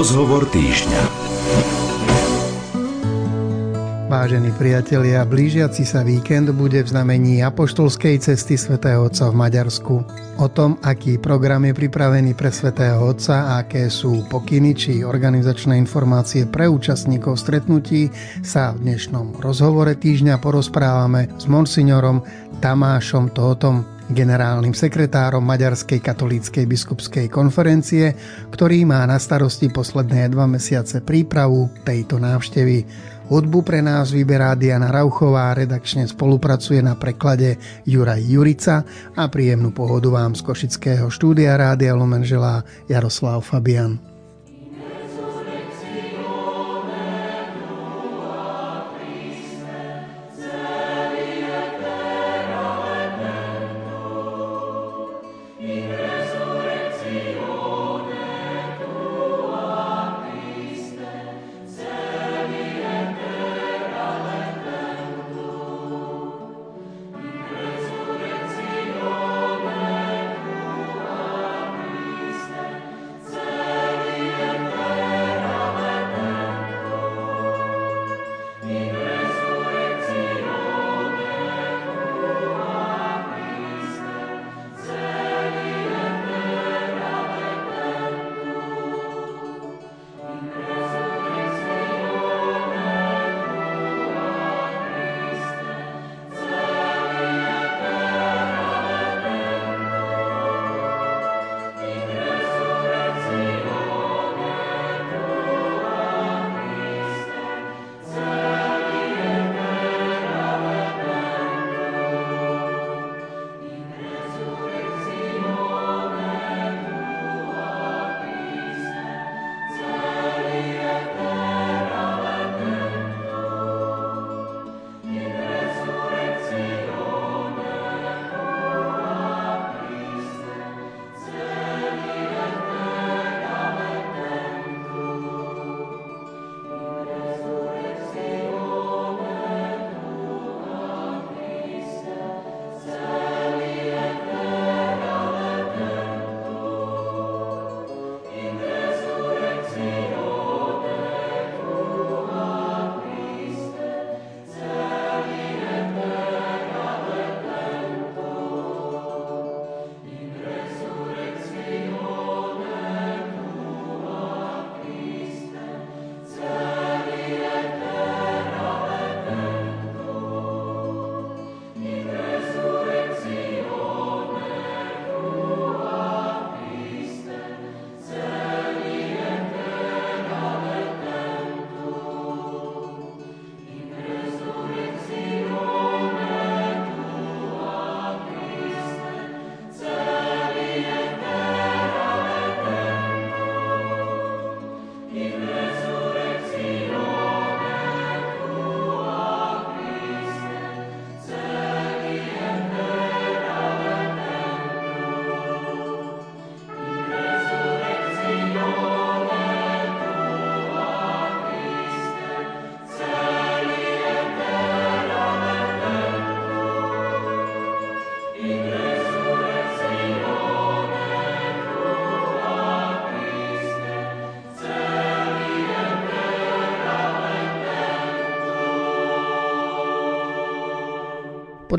Rozhovor týždňa. Vážení priatelia, blížiaci sa víkend bude v znamení apoštolskej cesty svätého Otca v Maďarsku. O tom, aký program je pripravený pre svätého Otca a aké sú pokyny či organizačné informácie pre účastníkov stretnutí, sa v dnešnom rozhovore týždňa porozprávame s monsignorom Tamášom Tótom, generálnym sekretárom Maďarskej katolíckej biskupskej konferencie, ktorý má na starosti posledné dva mesiace prípravu tejto návštevy. Hudbu pre nás vyberá Diana Rauchová, redakčne spolupracuje na preklade Juraj Jurica a príjemnú pohodu vám z Košického štúdia Rádia Lumen Jaroslav Fabian.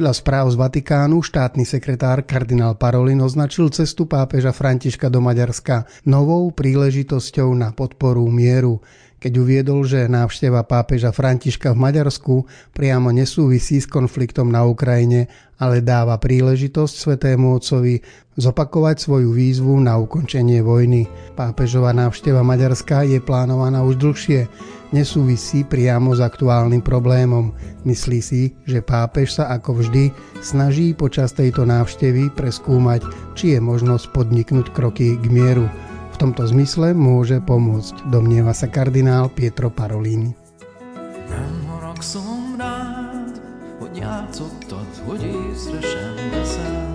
Podľa správ z Vatikánu štátny sekretár kardinál Parolin označil cestu pápeža Františka do Maďarska novou príležitosťou na podporu mieru keď uviedol, že návšteva pápeža Františka v Maďarsku priamo nesúvisí s konfliktom na Ukrajine, ale dáva príležitosť Svetému Otcovi zopakovať svoju výzvu na ukončenie vojny. Pápežová návšteva Maďarska je plánovaná už dlhšie, nesúvisí priamo s aktuálnym problémom. Myslí si, že pápež sa ako vždy snaží počas tejto návštevy preskúmať, či je možnosť podniknúť kroky k mieru tomto zmysle môže pomôcť, domnieva sa kardinál Pietro Parolini. Nem haragszom rád, hogy játszottad, hogy észre sem veszel.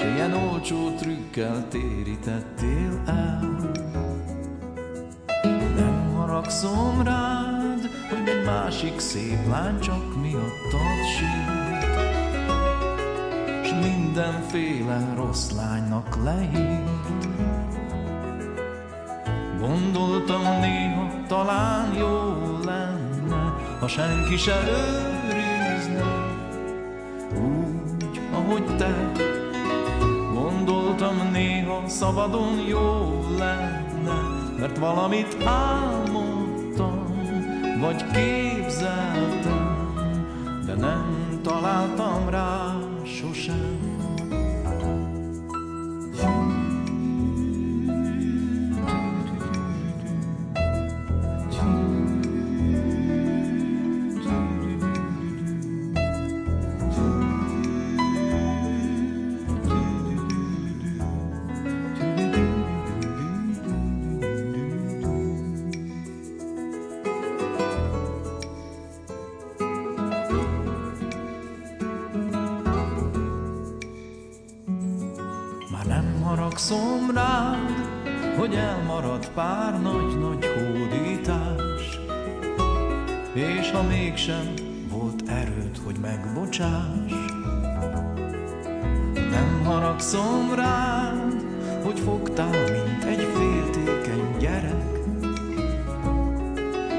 S ilyen olcsó trükkel térítettél el. Nem haragszom rád, hogy egy másik szép lány csak miattad sírt. Mindenféle rossz lánynak leír. Gondoltam néha talán jó lenne, ha senki se őrizne, úgy, ahogy te. Gondoltam néha szabadon jó lenne, mert valamit álmodtam, vagy képzeltem, de nem találtam rá sosem. Pár nagy-nagy hódítás, és ha mégsem volt erőd, hogy megbocsáss. Nem haragszom rád, hogy fogtál, mint egy féltékeny gyerek,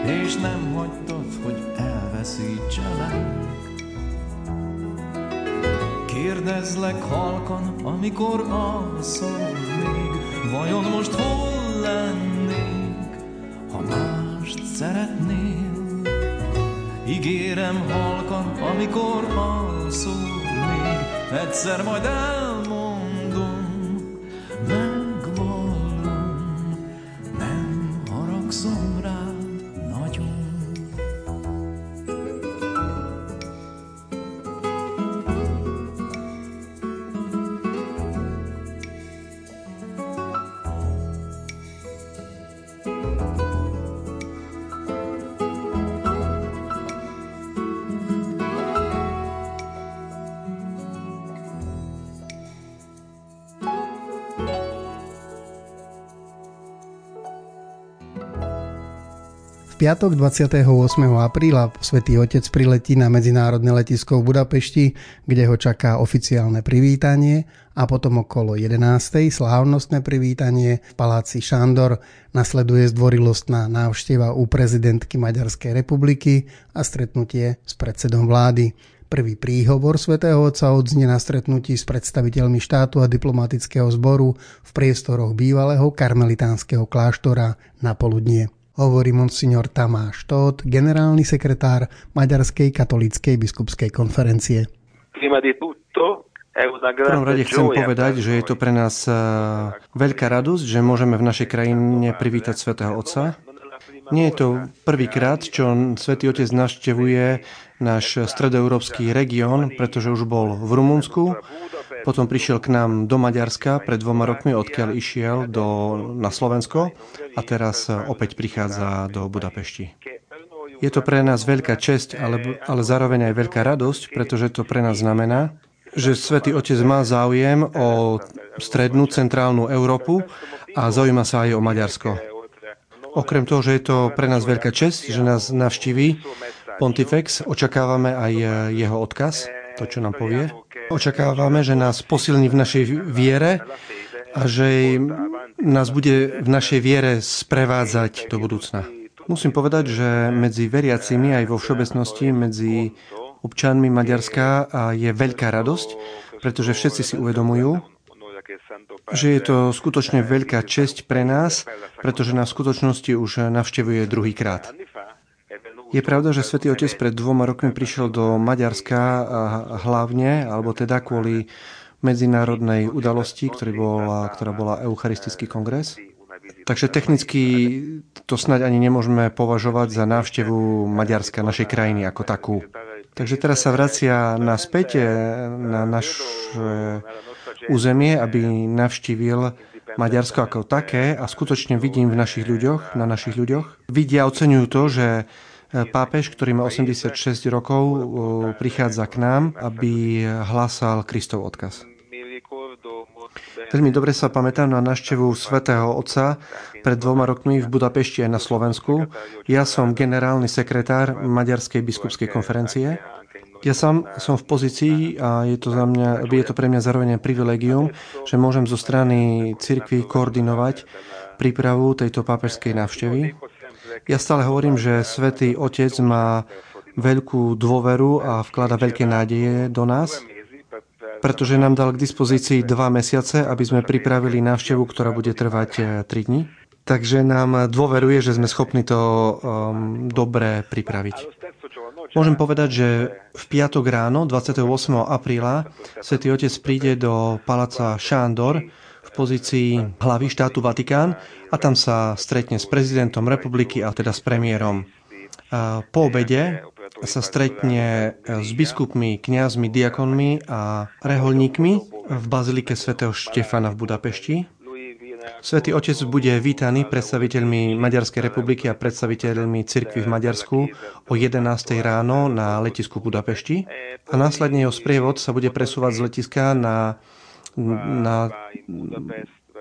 és nem hagytad, hogy elveszítselek. Kérdezlek halkan, amikor alszol még, vajon most hol mást szeretnél? Ígérem halkan, amikor alszol még, egyszer majd elmondom, piatok 28. apríla svätý Otec priletí na medzinárodné letisko v Budapešti, kde ho čaká oficiálne privítanie a potom okolo 11. slávnostné privítanie v paláci Šandor nasleduje zdvorilostná návšteva u prezidentky Maďarskej republiky a stretnutie s predsedom vlády. Prvý príhovor svätého Otca odznie na stretnutí s predstaviteľmi štátu a diplomatického zboru v priestoroch bývalého karmelitánskeho kláštora na poludnie hovorí monsignor Tamáš Tóth, generálny sekretár Maďarskej katolíckej biskupskej konferencie. V prvom rade chcem povedať, že je to pre nás eh, veľká radosť, že môžeme v našej krajine privítať svätého Otca. Nie je to prvýkrát, čo Svetý Otec navštevuje náš stredoeurópsky región, pretože už bol v Rumunsku, potom prišiel k nám do Maďarska pred dvoma rokmi, odkiaľ išiel do, na Slovensko a teraz opäť prichádza do Budapešti. Je to pre nás veľká česť, ale, ale zároveň aj veľká radosť, pretože to pre nás znamená, že Svetý Otec má záujem o strednú, centrálnu Európu a zaujíma sa aj o Maďarsko. Okrem toho, že je to pre nás veľká česť, že nás navštíví Pontifex, očakávame aj jeho odkaz, to, čo nám povie. Očakávame, že nás posilní v našej viere a že nás bude v našej viere sprevádzať do budúcna. Musím povedať, že medzi veriacimi aj vo všeobecnosti, medzi občanmi Maďarska je veľká radosť, pretože všetci si uvedomujú, že je to skutočne veľká česť pre nás, pretože nás v skutočnosti už navštevuje druhýkrát. Je pravda, že svätý Otec pred dvoma rokmi prišiel do Maďarska hlavne, alebo teda kvôli medzinárodnej udalosti, ktorý bola, ktorá bola Eucharistický kongres. Takže technicky to snáď ani nemôžeme považovať za návštevu Maďarska, našej krajiny ako takú. Takže teraz sa vracia naspäť e, na naše územie, aby navštívil Maďarsko ako také a skutočne vidím v našich ľuďoch, na našich ľuďoch, vidia, oceňujú to, že pápež, ktorý má 86 rokov, prichádza k nám, aby hlásal Kristov odkaz. Veľmi dobre sa pamätám na návštevu svätého Otca pred dvoma rokmi v Budapešti aj na Slovensku. Ja som generálny sekretár Maďarskej biskupskej konferencie. Ja sám som v pozícii a je to, za mňa, je to pre mňa zároveň privilegium, že môžem zo strany cirkvi koordinovať prípravu tejto pápežskej návštevy. Ja stále hovorím, že Svetý Otec má veľkú dôveru a vklada veľké nádeje do nás, pretože nám dal k dispozícii dva mesiace, aby sme pripravili návštevu, ktorá bude trvať 3 eh, dní. Takže nám dôveruje, že sme schopní to um, dobre pripraviť. Môžem povedať, že v piatok ráno, 28. apríla, Svetý Otec príde do paláca Šándor v pozícii hlavy štátu Vatikán a tam sa stretne s prezidentom republiky a teda s premiérom. Po obede sa stretne s biskupmi, kňazmi, diakonmi a reholníkmi v bazilike svätého Štefana v Budapešti Svetý Otec bude vítaný predstaviteľmi Maďarskej republiky a predstaviteľmi cirkvy v Maďarsku o 11. ráno na letisku Budapešti a následne jeho sprievod sa bude presúvať z letiska na, na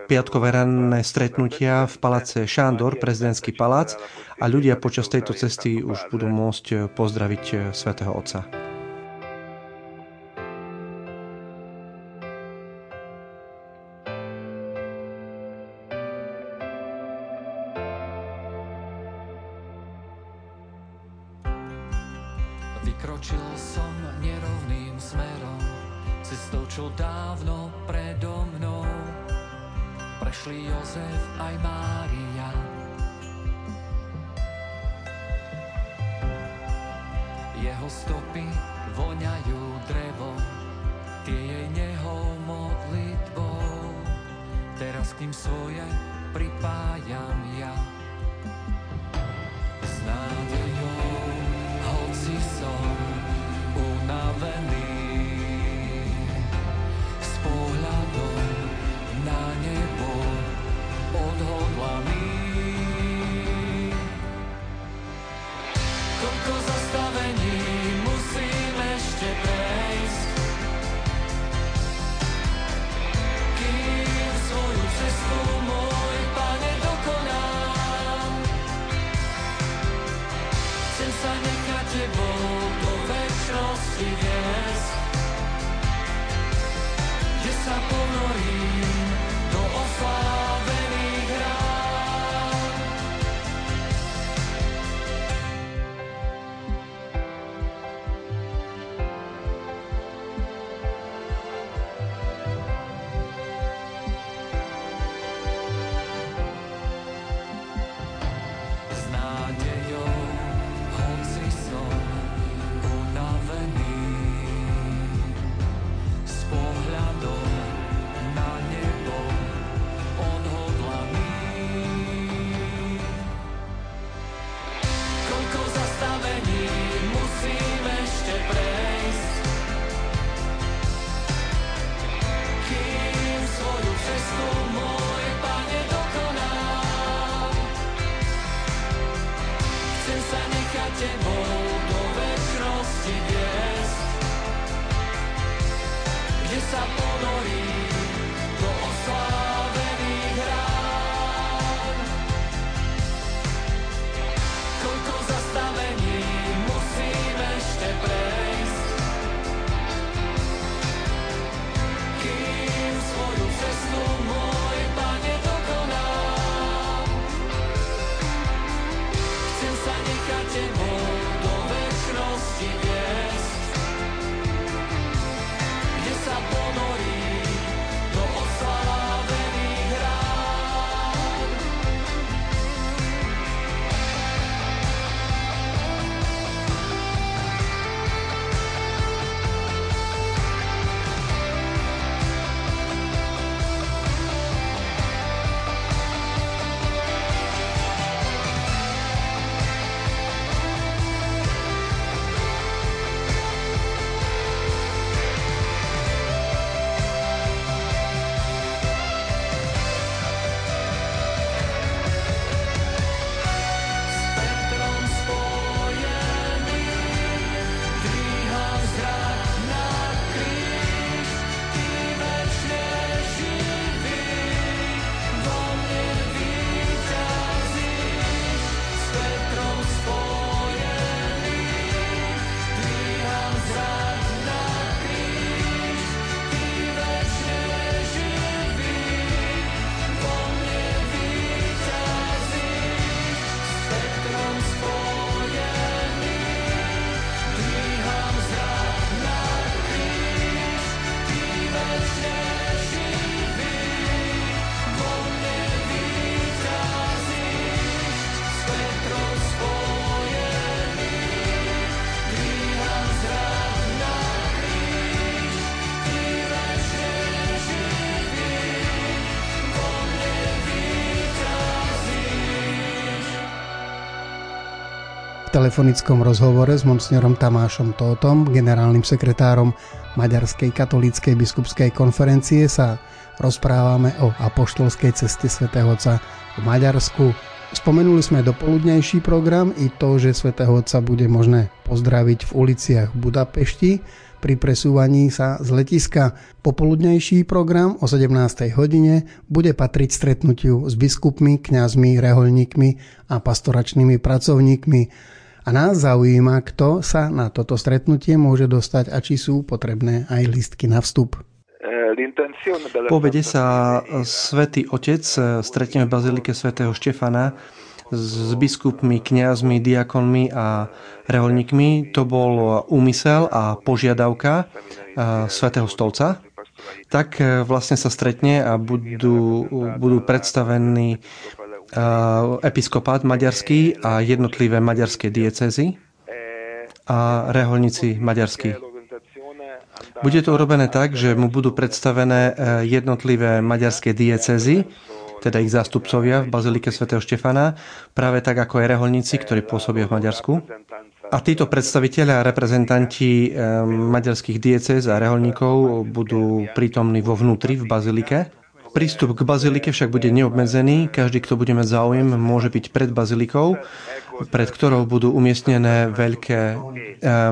piatkové ranné stretnutia v paláce Šándor, prezidentský palác a ľudia počas tejto cesty už budú môcť pozdraviť svätého Otca. prešli Jozef aj Mária. Jeho stopy voňajú drevo, tie jej nehou modlitbou. Teraz kým svoje pripájam ja. love and telefonickom rozhovore s monsignórom Tamášom Tótom, generálnym sekretárom Maďarskej katolíckej biskupskej konferencie sa rozprávame o apoštolskej ceste svätého Otca v Maďarsku. Spomenuli sme dopoludnejší program i to, že svätého Otca bude možné pozdraviť v uliciach Budapešti pri presúvaní sa z letiska. Popoludnejší program o 17. hodine bude patriť stretnutiu s biskupmi, kňazmi, reholníkmi a pastoračnými pracovníkmi a nás zaujíma, kto sa na toto stretnutie môže dostať a či sú potrebné aj listky na vstup. Po obede sa svätý Otec stretne v Bazilike svätého Štefana s biskupmi, kňazmi, diakonmi a reholníkmi. To bol úmysel a požiadavka svätého stolca. Tak e, vlastne sa stretne a budú, budú predstavení episkopát maďarský a jednotlivé maďarské diecezy a reholníci maďarskí. Bude to urobené tak, že mu budú predstavené e, jednotlivé maďarské diecezy, teda ich zástupcovia v Bazilike svätého Štefana, práve tak ako aj reholníci, ktorí pôsobia v Maďarsku. A títo predstaviteľia a reprezentanti e, maďarských diecéz a reholníkov budú prítomní vo vnútri v Bazilike Prístup k bazilike však bude neobmedzený. Každý, kto bude mať záujem, môže byť pred bazilikou, pred ktorou budú umiestnené veľké e,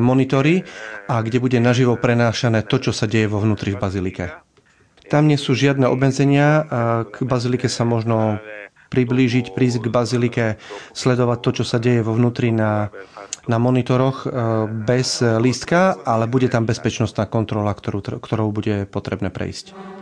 monitory a kde bude naživo prenášané to, čo sa deje vo vnútri v bazilike. Tam nie sú žiadne obmedzenia. K bazilike sa možno priblížiť, prísť k bazilike, sledovať to, čo sa deje vo vnútri na, na monitoroch e, bez lístka, ale bude tam bezpečnostná kontrola, ktorú, ktorou bude potrebné prejsť.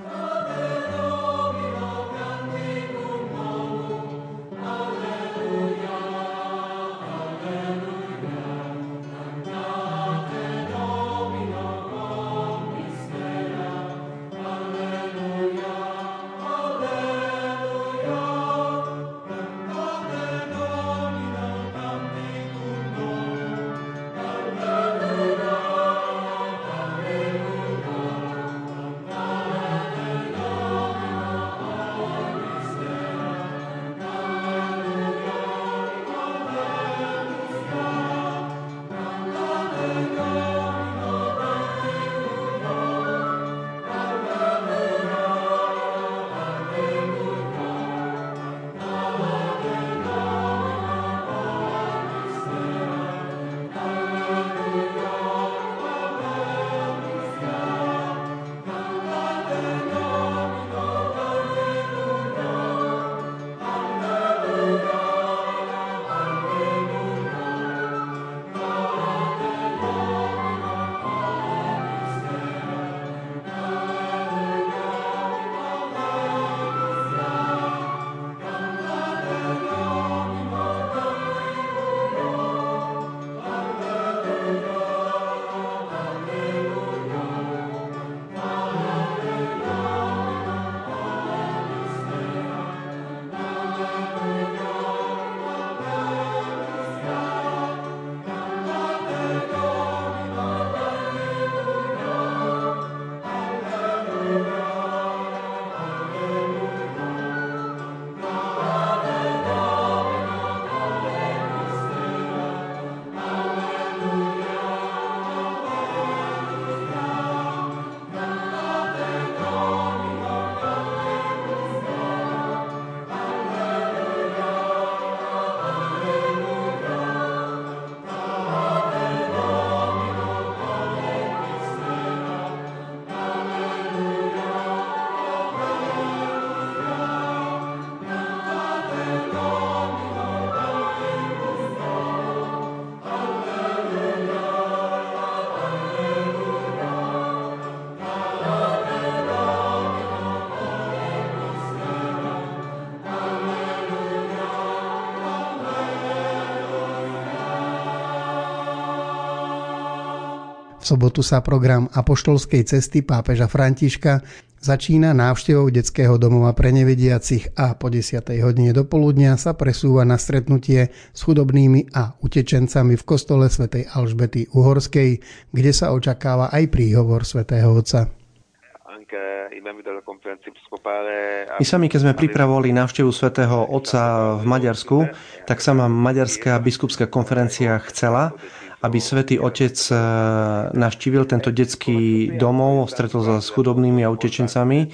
Sobotu sa program Apoštolskej cesty pápeža Františka začína návštevou detského domova pre nevediacich a po 10. hodine do poludnia sa presúva na stretnutie s chudobnými a utečencami v kostole svätej Alžbety Uhorskej, kde sa očakáva aj príhovor svätého Otca. My sami, keď sme pripravovali návštevu svätého Otca v Maďarsku, tak sama Maďarská biskupská konferencia chcela, aby svätý Otec e, navštívil tento detský domov, stretol sa s chudobnými a utečencami.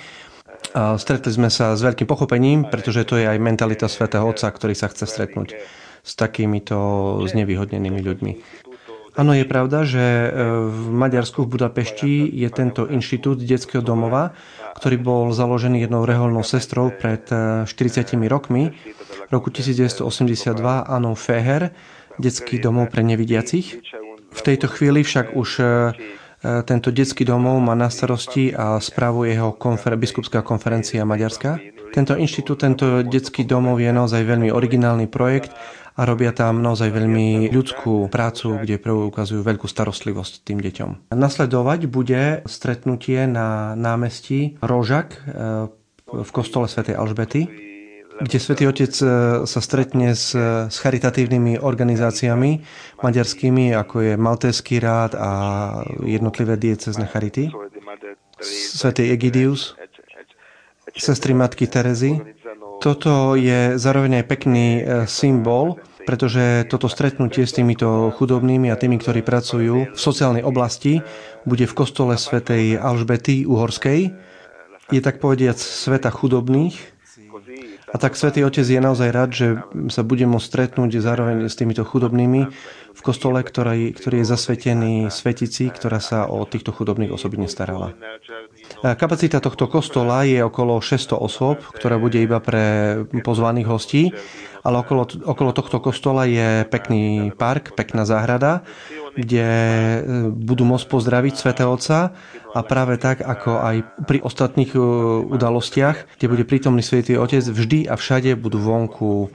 Stretli sme sa s veľkým pochopením, pretože to je aj mentalita svätého Otca, ktorý sa chce stretnúť s takýmito znevýhodnenými ľuďmi. Áno, je pravda, že e, v Maďarsku v Budapešti je tento inštitút detského domova, ktorý bol založený jednou reholnou sestrou pred 40 e, rokmi. V roku 1982 Anou Feher, detský domov pre nevidiacich. V tejto chvíli však už e, tento detský domov má na starosti a spravuje jeho konfer- biskupská konferencia Maďarska. Tento inštitút, tento detský domov je naozaj veľmi originálny projekt a robia tam naozaj veľmi ľudskú prácu, kde preukazujú veľkú starostlivosť tým deťom. Nasledovať bude stretnutie na námestí Rožak e, v kostole svätej Alžbety, kde Svetý Otec e, sa stretne s, s charitatívnymi organizáciami maďarskými, ako je Maltéský rád a jednotlivé diecezne charity, Svetý Egidius, sestry Matky Terezy, toto je zároveň aj pekný e, symbol, pretože toto stretnutie s týmito chudobnými a tými, ktorí pracujú v sociálnej oblasti, bude v kostole svätej Alžbety Uhorskej. Je tak povediac sveta chudobných. A tak svätý Otec je naozaj rád, že sa bude môcť stretnúť zároveň s týmito chudobnými v kostole, ktorý, ktorý je zasvetený svetici, ktorá sa o týchto chudobných osobitne starala. Kapacita tohto kostola je okolo 600 osôb, ktorá bude iba pre pozvaných hostí, ale okolo, okolo tohto kostola je pekný park, pekná záhrada, kde e, budú môcť pozdraviť svätého Otca a práve tak, ako aj pri ostatných e, udalostiach, kde bude prítomný Svetý Otec, vždy a všade budú vonku e,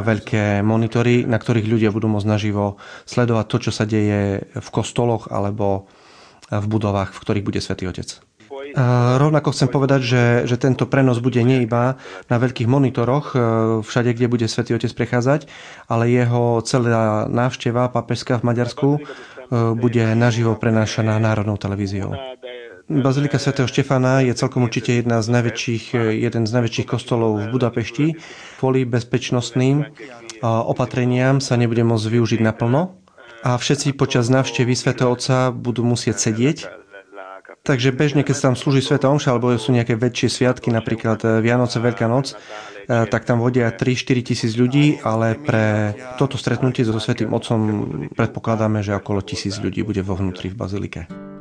veľké monitory, na ktorých ľudia budú môcť naživo sledovať to, čo sa deje v kostoloch alebo v budovách, v ktorých bude Svetý Otec. Rovnako chcem povedať, že, že tento prenos bude nie iba na veľkých monitoroch, e, všade, kde bude Svetý Otec prechádzať, ale jeho celá návšteva papežská v Maďarsku e, bude naživo prenášaná národnou televíziou. Bazilika svätého Štefana je celkom určite jedna z najväčších, jeden z najväčších kostolov v Budapešti. Kvôli bezpečnostným opatreniam sa nebude môcť využiť naplno a všetci počas návštevy svätého Otca budú musieť sedieť Takže bežne, keď sa tam slúži Sveta Omša, alebo sú nejaké väčšie sviatky, napríklad eh, Vianoce, Veľká noc, eh, tak tam vodia 3-4 tisíc ľudí, ale pre toto stretnutie so Svetým Otcom predpokladáme, že okolo tisíc ľudí bude vo vnútri v bazilike.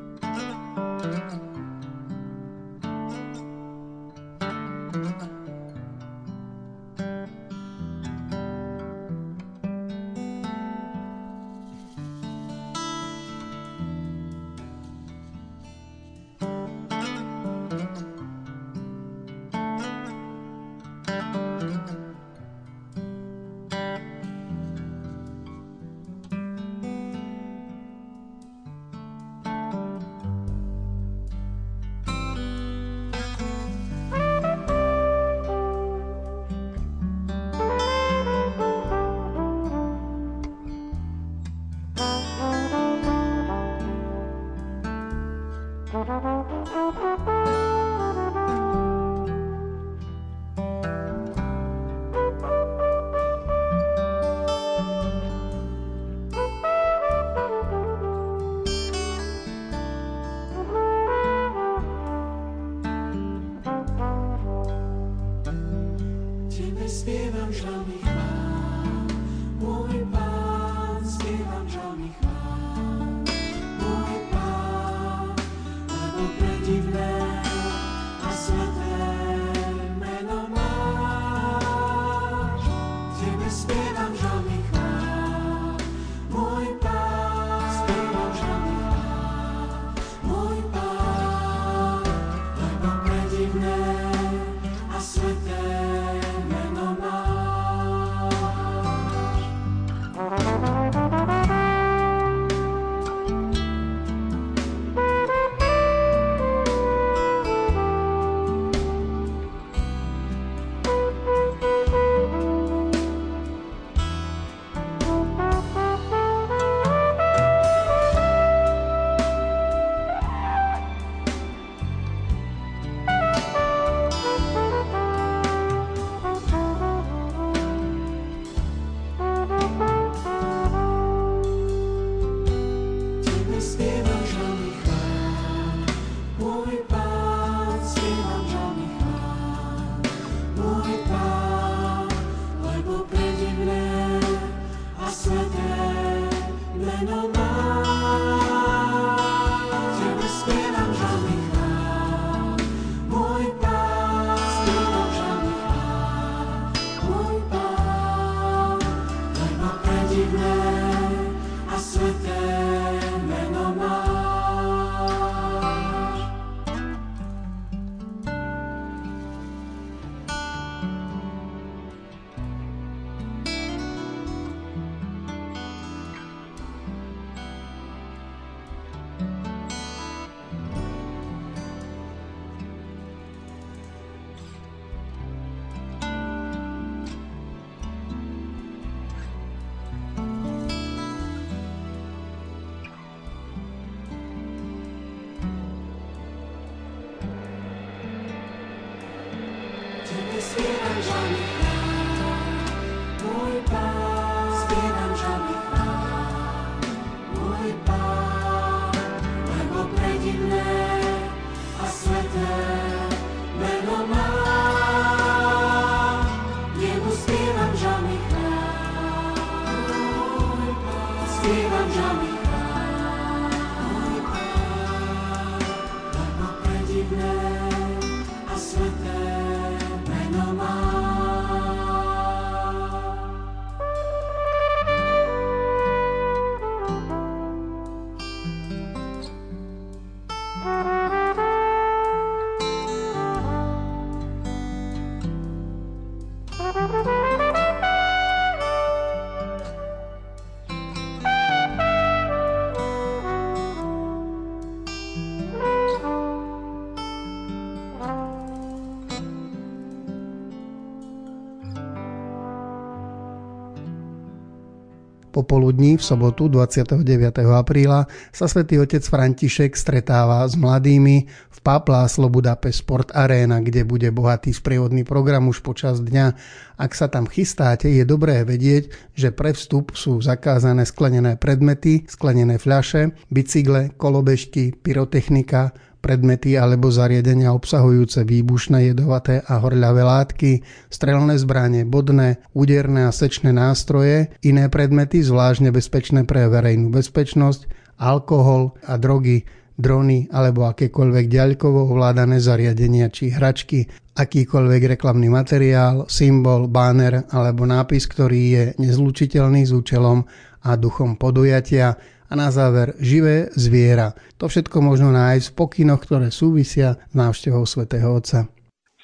Popoludní v sobotu 29. apríla sa svätý otec František stretáva s mladými v Papláslo Budapest Sport Arena, kde bude bohatý sprievodný program už počas dňa. Ak sa tam chystáte, je dobré vedieť, že pre vstup sú zakázané sklenené predmety, sklenené fľaše, bicykle, kolobežky, pyrotechnika, predmety alebo zariadenia obsahujúce výbušné, jedovaté a horľavé látky, strelné zbranie, bodné, úderné a sečné nástroje, iné predmety zvlášť nebezpečné pre verejnú bezpečnosť, alkohol a drogy, drony alebo akékoľvek ďalkovo ovládané zariadenia či hračky, akýkoľvek reklamný materiál, symbol, banner alebo nápis, ktorý je nezlučiteľný s účelom a duchom podujatia a na záver živé zviera. To všetko možno nájsť v pokynoch, ktoré súvisia s návštevou svätého Otca.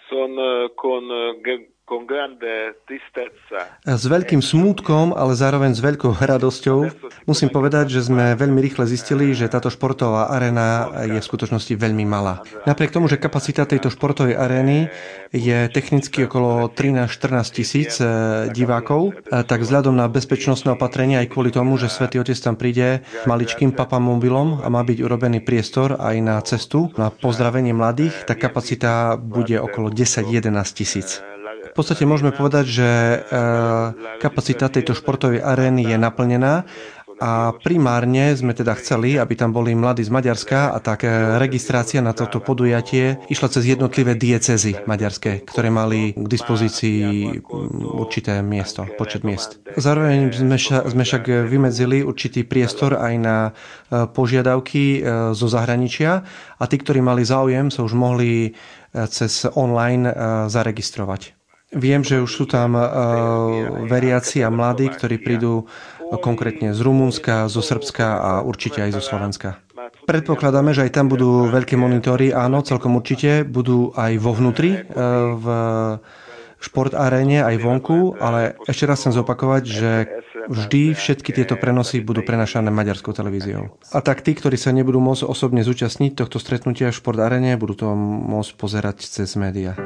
Son eh, con eh, s veľkým smútkom, ale zároveň s veľkou radosťou musím povedať, že sme veľmi rýchle zistili, že táto športová arena je v skutočnosti veľmi malá. Napriek tomu, že kapacita tejto športovej arény je technicky okolo 13-14 tisíc eh, divákov, eh, tak vzhľadom na bezpečnostné opatrenia aj kvôli tomu, že Svetý Otec tam príde maličkým papamobilom a má byť urobený priestor aj na cestu na pozdravenie mladých, tak kapacita bude okolo 10-11 tisíc podstate môžeme povedať, že e, kapacita tejto športovej arény je naplnená a primárne sme teda chceli, aby tam boli mladí z Maďarska a tak e, registrácia na toto podujatie išla cez jednotlivé diecezy maďarské, ktoré mali k dispozícii určité miesto, počet miest. Zároveň sme, sme však vymedzili určitý priestor aj na e, požiadavky zo zahraničia a tí, ktorí mali záujem, sa už mohli cez online zaregistrovať. Viem, že už sú tam uh, veriaci a mladí, ktorí prídu konkrétne z Rumunska, zo Srbska a určite aj zo Slovenska. Predpokladáme, že aj tam budú veľké monitory, áno, celkom určite. Budú aj vo vnútri, uh, v šport aréne, aj vonku, ale ešte raz chcem zopakovať, že vždy všetky tieto prenosy budú prenašané maďarskou televíziou. A tak tí, ktorí sa nebudú môcť osobne zúčastniť tohto stretnutia v šport aréne, budú to môcť pozerať cez médiá.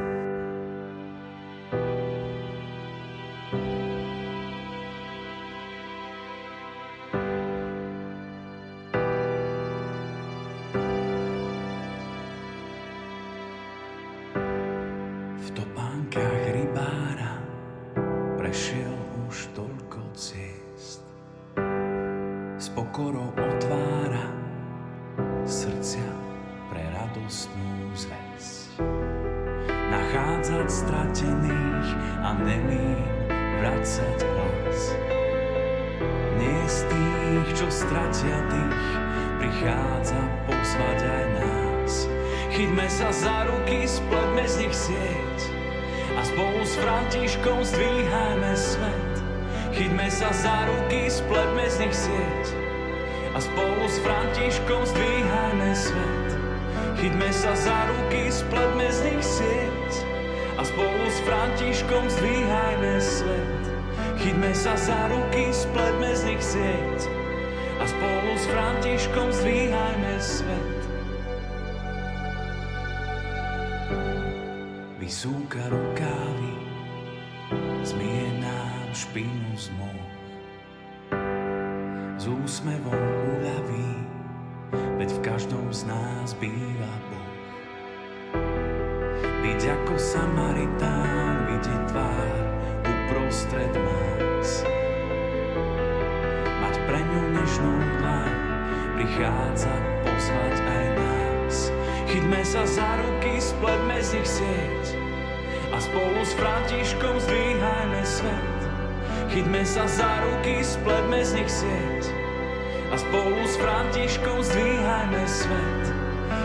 spletme z nich sieť a spolu s Františkom zdvíhajme svet. Chytme sa za ruky, spletme z nich sieť a spolu s Františkom zdvíhajme svet. Vysúka rukávy, zmie nám špinu z môh. S úsmevom uľaví, veď v každom z nás býva Boh prichádza pozvať aj nás. Chytme sa za ruky, spletme z nich sieť a spolu s Františkom zdvíhajme svet. Chytme sa za ruky, spletme z nich sieť a spolu s Františkom zdvíhajme svet.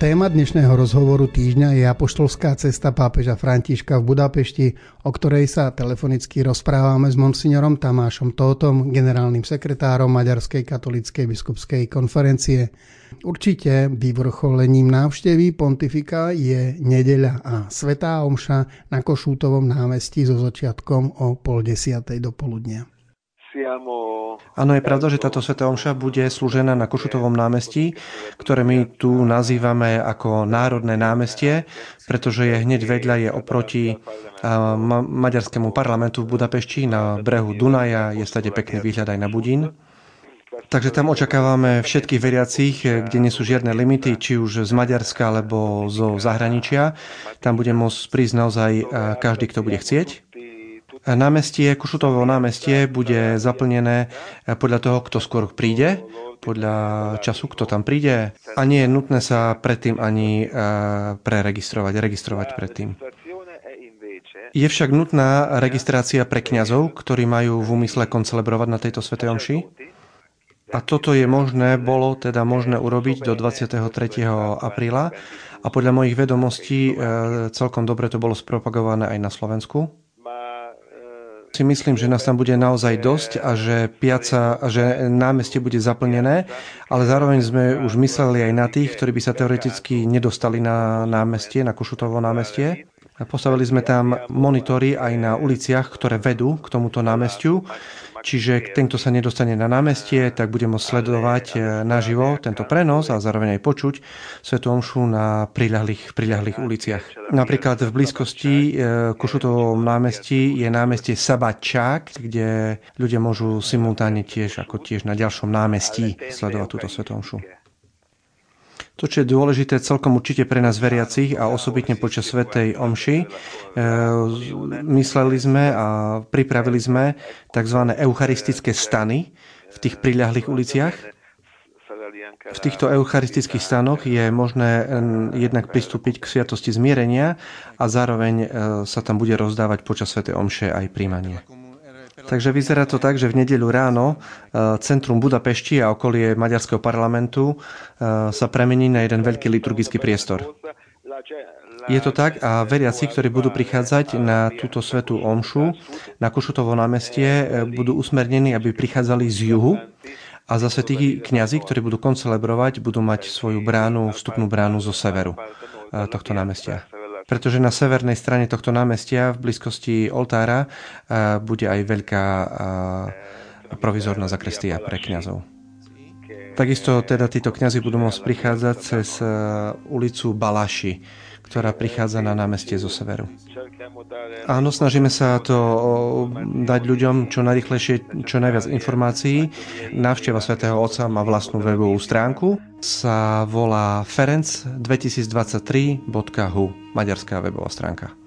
Téma dnešného rozhovoru týždňa je apoštolská cesta pápeža Františka v Budapešti, o ktorej sa telefonicky rozprávame s monsignorom Tamášom Tótom, generálnym sekretárom Maďarskej katolíckej biskupskej konferencie. Určite vyvrcholením návštevy pontifika je nedeľa a svetá omša na Košútovom námestí so začiatkom o pol desiatej do poludnia. Áno, je pravda, že táto Sveta Omša bude slúžená na Košutovom námestí, ktoré my tu nazývame ako Národné námestie, pretože je hneď vedľa, je oproti ma- maďarskému parlamentu v Budapešti na brehu Dunaja, je stade pekný výhľad aj na Budín. Takže tam očakávame všetkých veriacich, kde nie sú žiadne limity, či už z Maďarska alebo zo zahraničia. Tam bude môcť prísť naozaj každý, kto bude chcieť. Námestie, Kušutovo námestie bude zaplnené podľa toho, kto skôr príde, podľa času, kto tam príde a nie je nutné sa predtým ani eh, preregistrovať, registrovať predtým. Je však nutná registrácia pre kňazov, ktorí majú v úmysle koncelebrovať na tejto Svetej Omši. A toto je možné, bolo teda možné urobiť do 23. apríla a podľa mojich vedomostí eh, celkom dobre to bolo spropagované aj na Slovensku si myslím, že nás tam bude naozaj dosť a že piaca, že námestie bude zaplnené, ale zároveň sme už mysleli aj na tých, ktorí by sa teoreticky nedostali na námestie, na Košutovo námestie. Postavili sme tam monitory aj na uliciach, ktoré vedú k tomuto námestiu Čiže ten, kto sa nedostane na námestie, tak bude môcť sledovať e, naživo tento prenos a zároveň aj počuť Svetu Omšu na priľahlých, priľahlých uliciach. Napríklad v blízkosti e, Košutovom námestí je námestie Sabačák, kde ľudia môžu simultáne tiež ako tiež na ďalšom námestí sledovať túto Svetu Omšu. To, čo je dôležité celkom určite pre nás veriacich a osobitne počas Svetej Omši, e, mysleli sme a pripravili sme tzv. eucharistické stany v tých priľahlých uliciach. V týchto eucharistických stanoch je možné jednak pristúpiť k sviatosti zmierenia a zároveň e, sa tam bude rozdávať počas Svetej Omše aj príjmanie. Takže vyzerá to tak, že v nedeľu ráno e, centrum Budapešti a okolie Maďarského parlamentu e, sa premení na jeden veľký liturgický priestor. Je to tak a veriaci, ktorí budú prichádzať na túto svetú omšu na Košutovo námestie, e, budú usmernení, aby prichádzali z juhu a zase tí kňazi, ktorí budú koncelebrovať, budú mať svoju bránu, vstupnú bránu zo severu tohto námestia pretože na severnej strane tohto námestia v blízkosti oltára bude aj veľká provizorná zakrestia pre kňazov. Takisto teda títo kňazi budú môcť prichádzať cez ulicu Balaši, ktorá prichádza na námestie zo severu. Áno, snažíme sa to dať ľuďom čo najrychlejšie, čo najviac informácií. Návšteva svätého Otca má vlastnú webovú stránku. Sa volá ferenc2023.hu, maďarská webová stránka.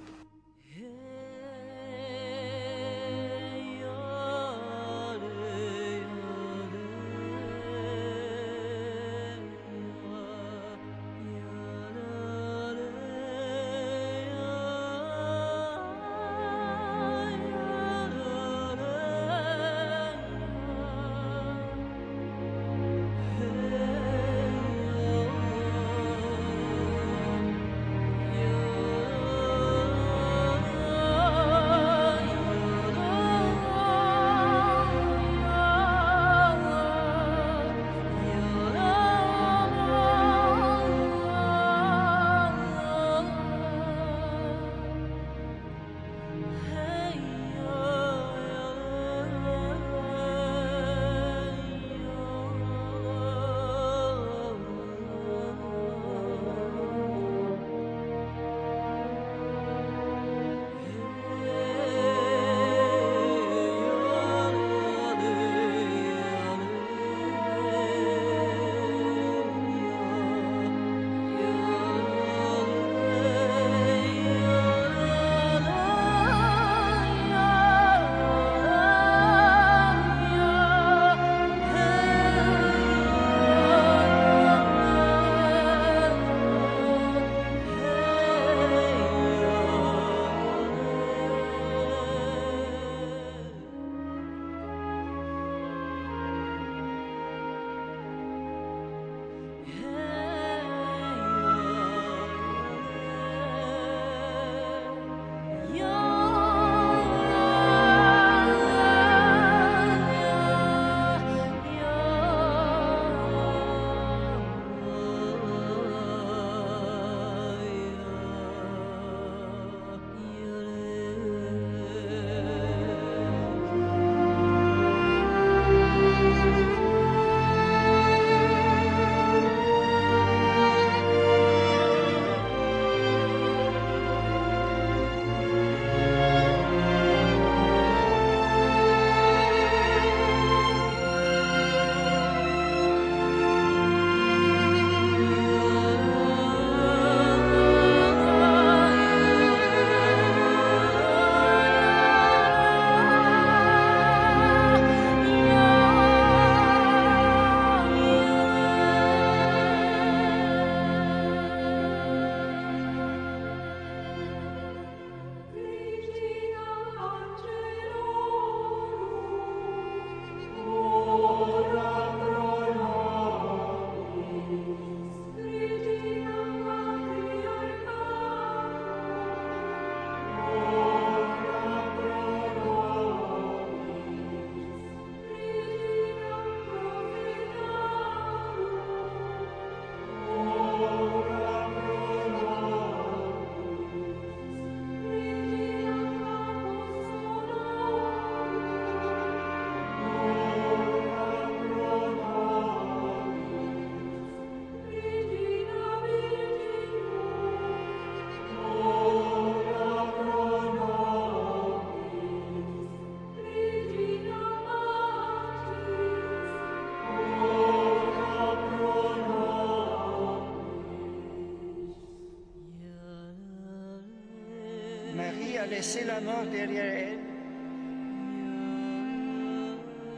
Laissé la mort derrière elle.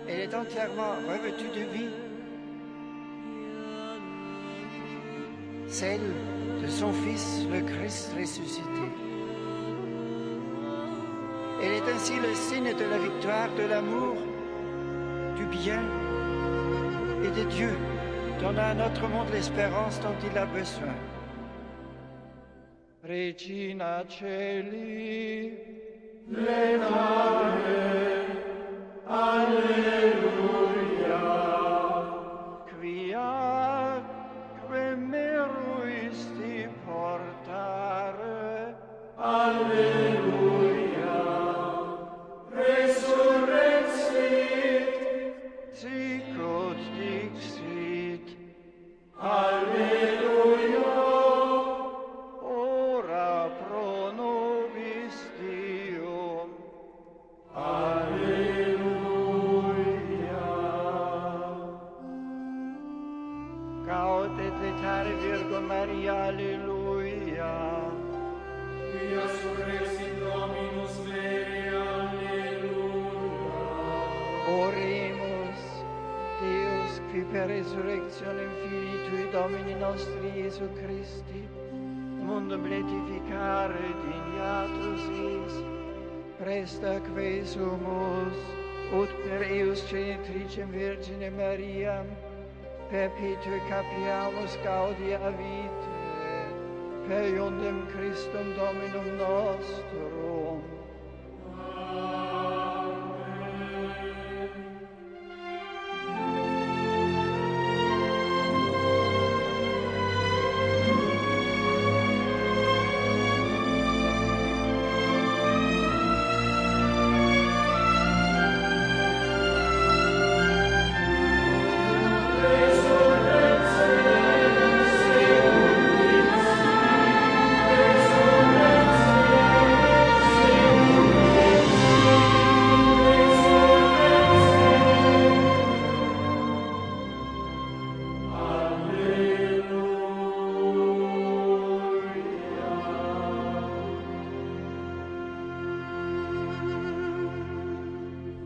Elle est entièrement revêtue de vie. Celle de son Fils, le Christ ressuscité. Elle est ainsi le signe de la victoire, de l'amour, du bien et de Dieu, donnant à notre monde l'espérance dont il a besoin. Regina Lenare, Christa quae sumus, ut per eius genitricem Virgine Mariam, perpetue capiamus gaudia vitae, per iundem Christum Dominum nostrum,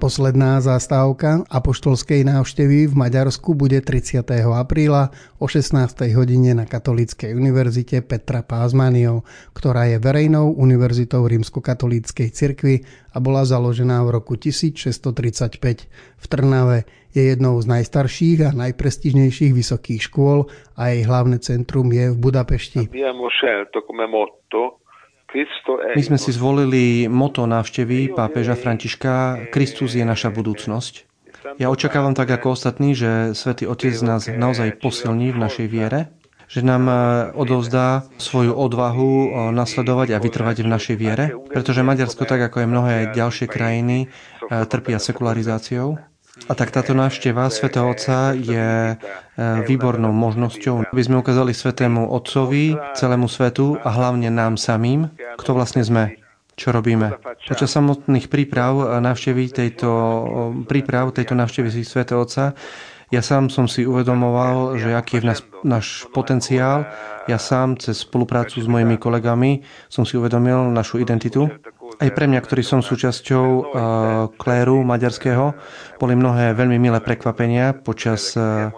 Posledná zastávka apoštolskej návštevy v Maďarsku bude 30. apríla o 16. hodine na Katolíckej univerzite Petra Pázmaniov, ktorá je verejnou univerzitou rímskokatolíckej cirkvi a bola založená v roku 1635 v Trnave. Je jednou z najstarších a najprestižnejších vysokých škôl a jej hlavné centrum je v Budapešti. My sme si zvolili moto návštevy pápeža Františka. Kristus je naša budúcnosť. Ja očakávam tak ako ostatní, že Svetý Otec nás naozaj posilní v našej viere, že nám odovzdá svoju odvahu nasledovať a vytrvať v našej viere, pretože Maďarsko, tak ako aj mnohé ďalšie krajiny, trpia sekularizáciou. A tak táto návšteva svätého Otca je výbornou možnosťou, aby sme ukázali Svetému Otcovi, celému svetu a hlavne nám samým, kto vlastne sme, čo robíme. Počas samotných príprav návštevy tejto, príprav tejto návštevy svätého Otca ja sám som si uvedomoval, že aký je v nás náš potenciál. Ja sám cez spoluprácu s mojimi kolegami som si uvedomil našu identitu. Aj pre mňa, ktorý som súčasťou kléru maďarského, boli mnohé veľmi milé prekvapenia počas uh,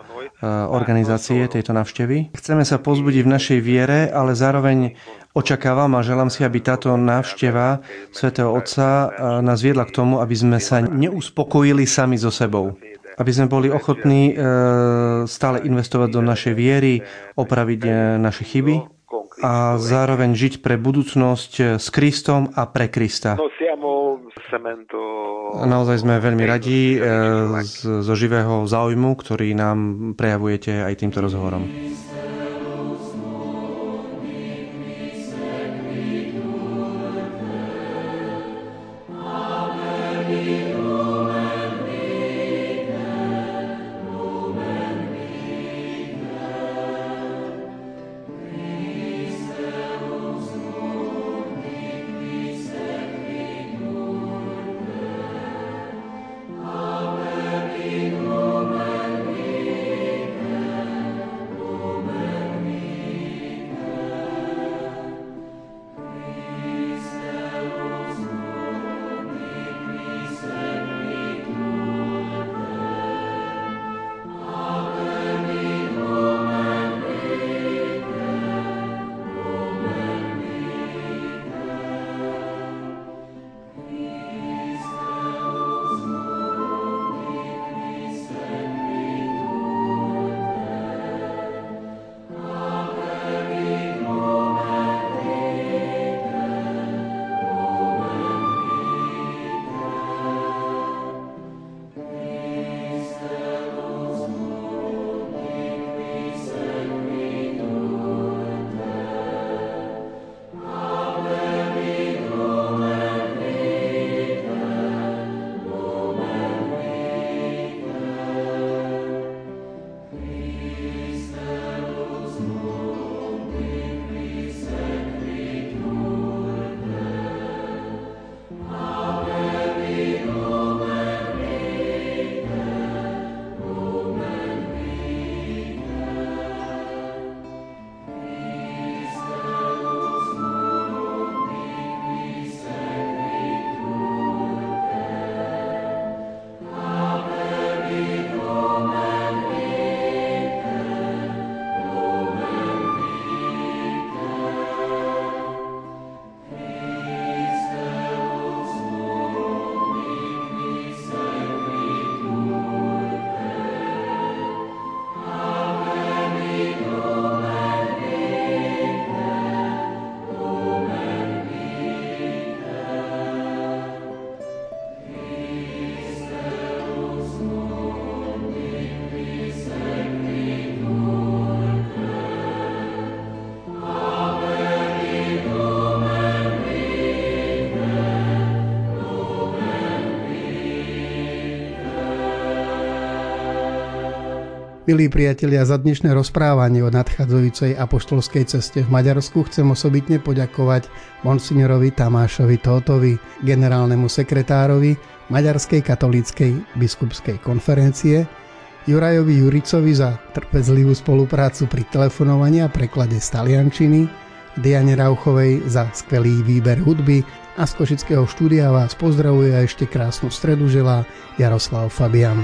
organizácie tejto návštevy. Chceme sa pozbudiť v našej viere, ale zároveň očakávam a želám si, aby táto návšteva svätého Otca nás viedla k tomu, aby sme sa neuspokojili sami so sebou aby sme boli ochotní stále investovať do našej viery, opraviť naše chyby a zároveň žiť pre budúcnosť s Kristom a pre Krista. A naozaj sme veľmi radi zo živého záujmu, ktorý nám prejavujete aj týmto rozhovorom. Milí priatelia, za dnešné rozprávanie o nadchádzajúcej apoštolskej ceste v Maďarsku chcem osobitne poďakovať monsignorovi Tamášovi Tótovi, generálnemu sekretárovi Maďarskej katolíckej biskupskej konferencie, Jurajovi Juricovi za trpezlivú spoluprácu pri telefonovaní a preklade z taliančiny, Diane Rauchovej za skvelý výber hudby a z Košického štúdia vás pozdravuje a ešte krásnu stredu želá Jaroslav Fabian.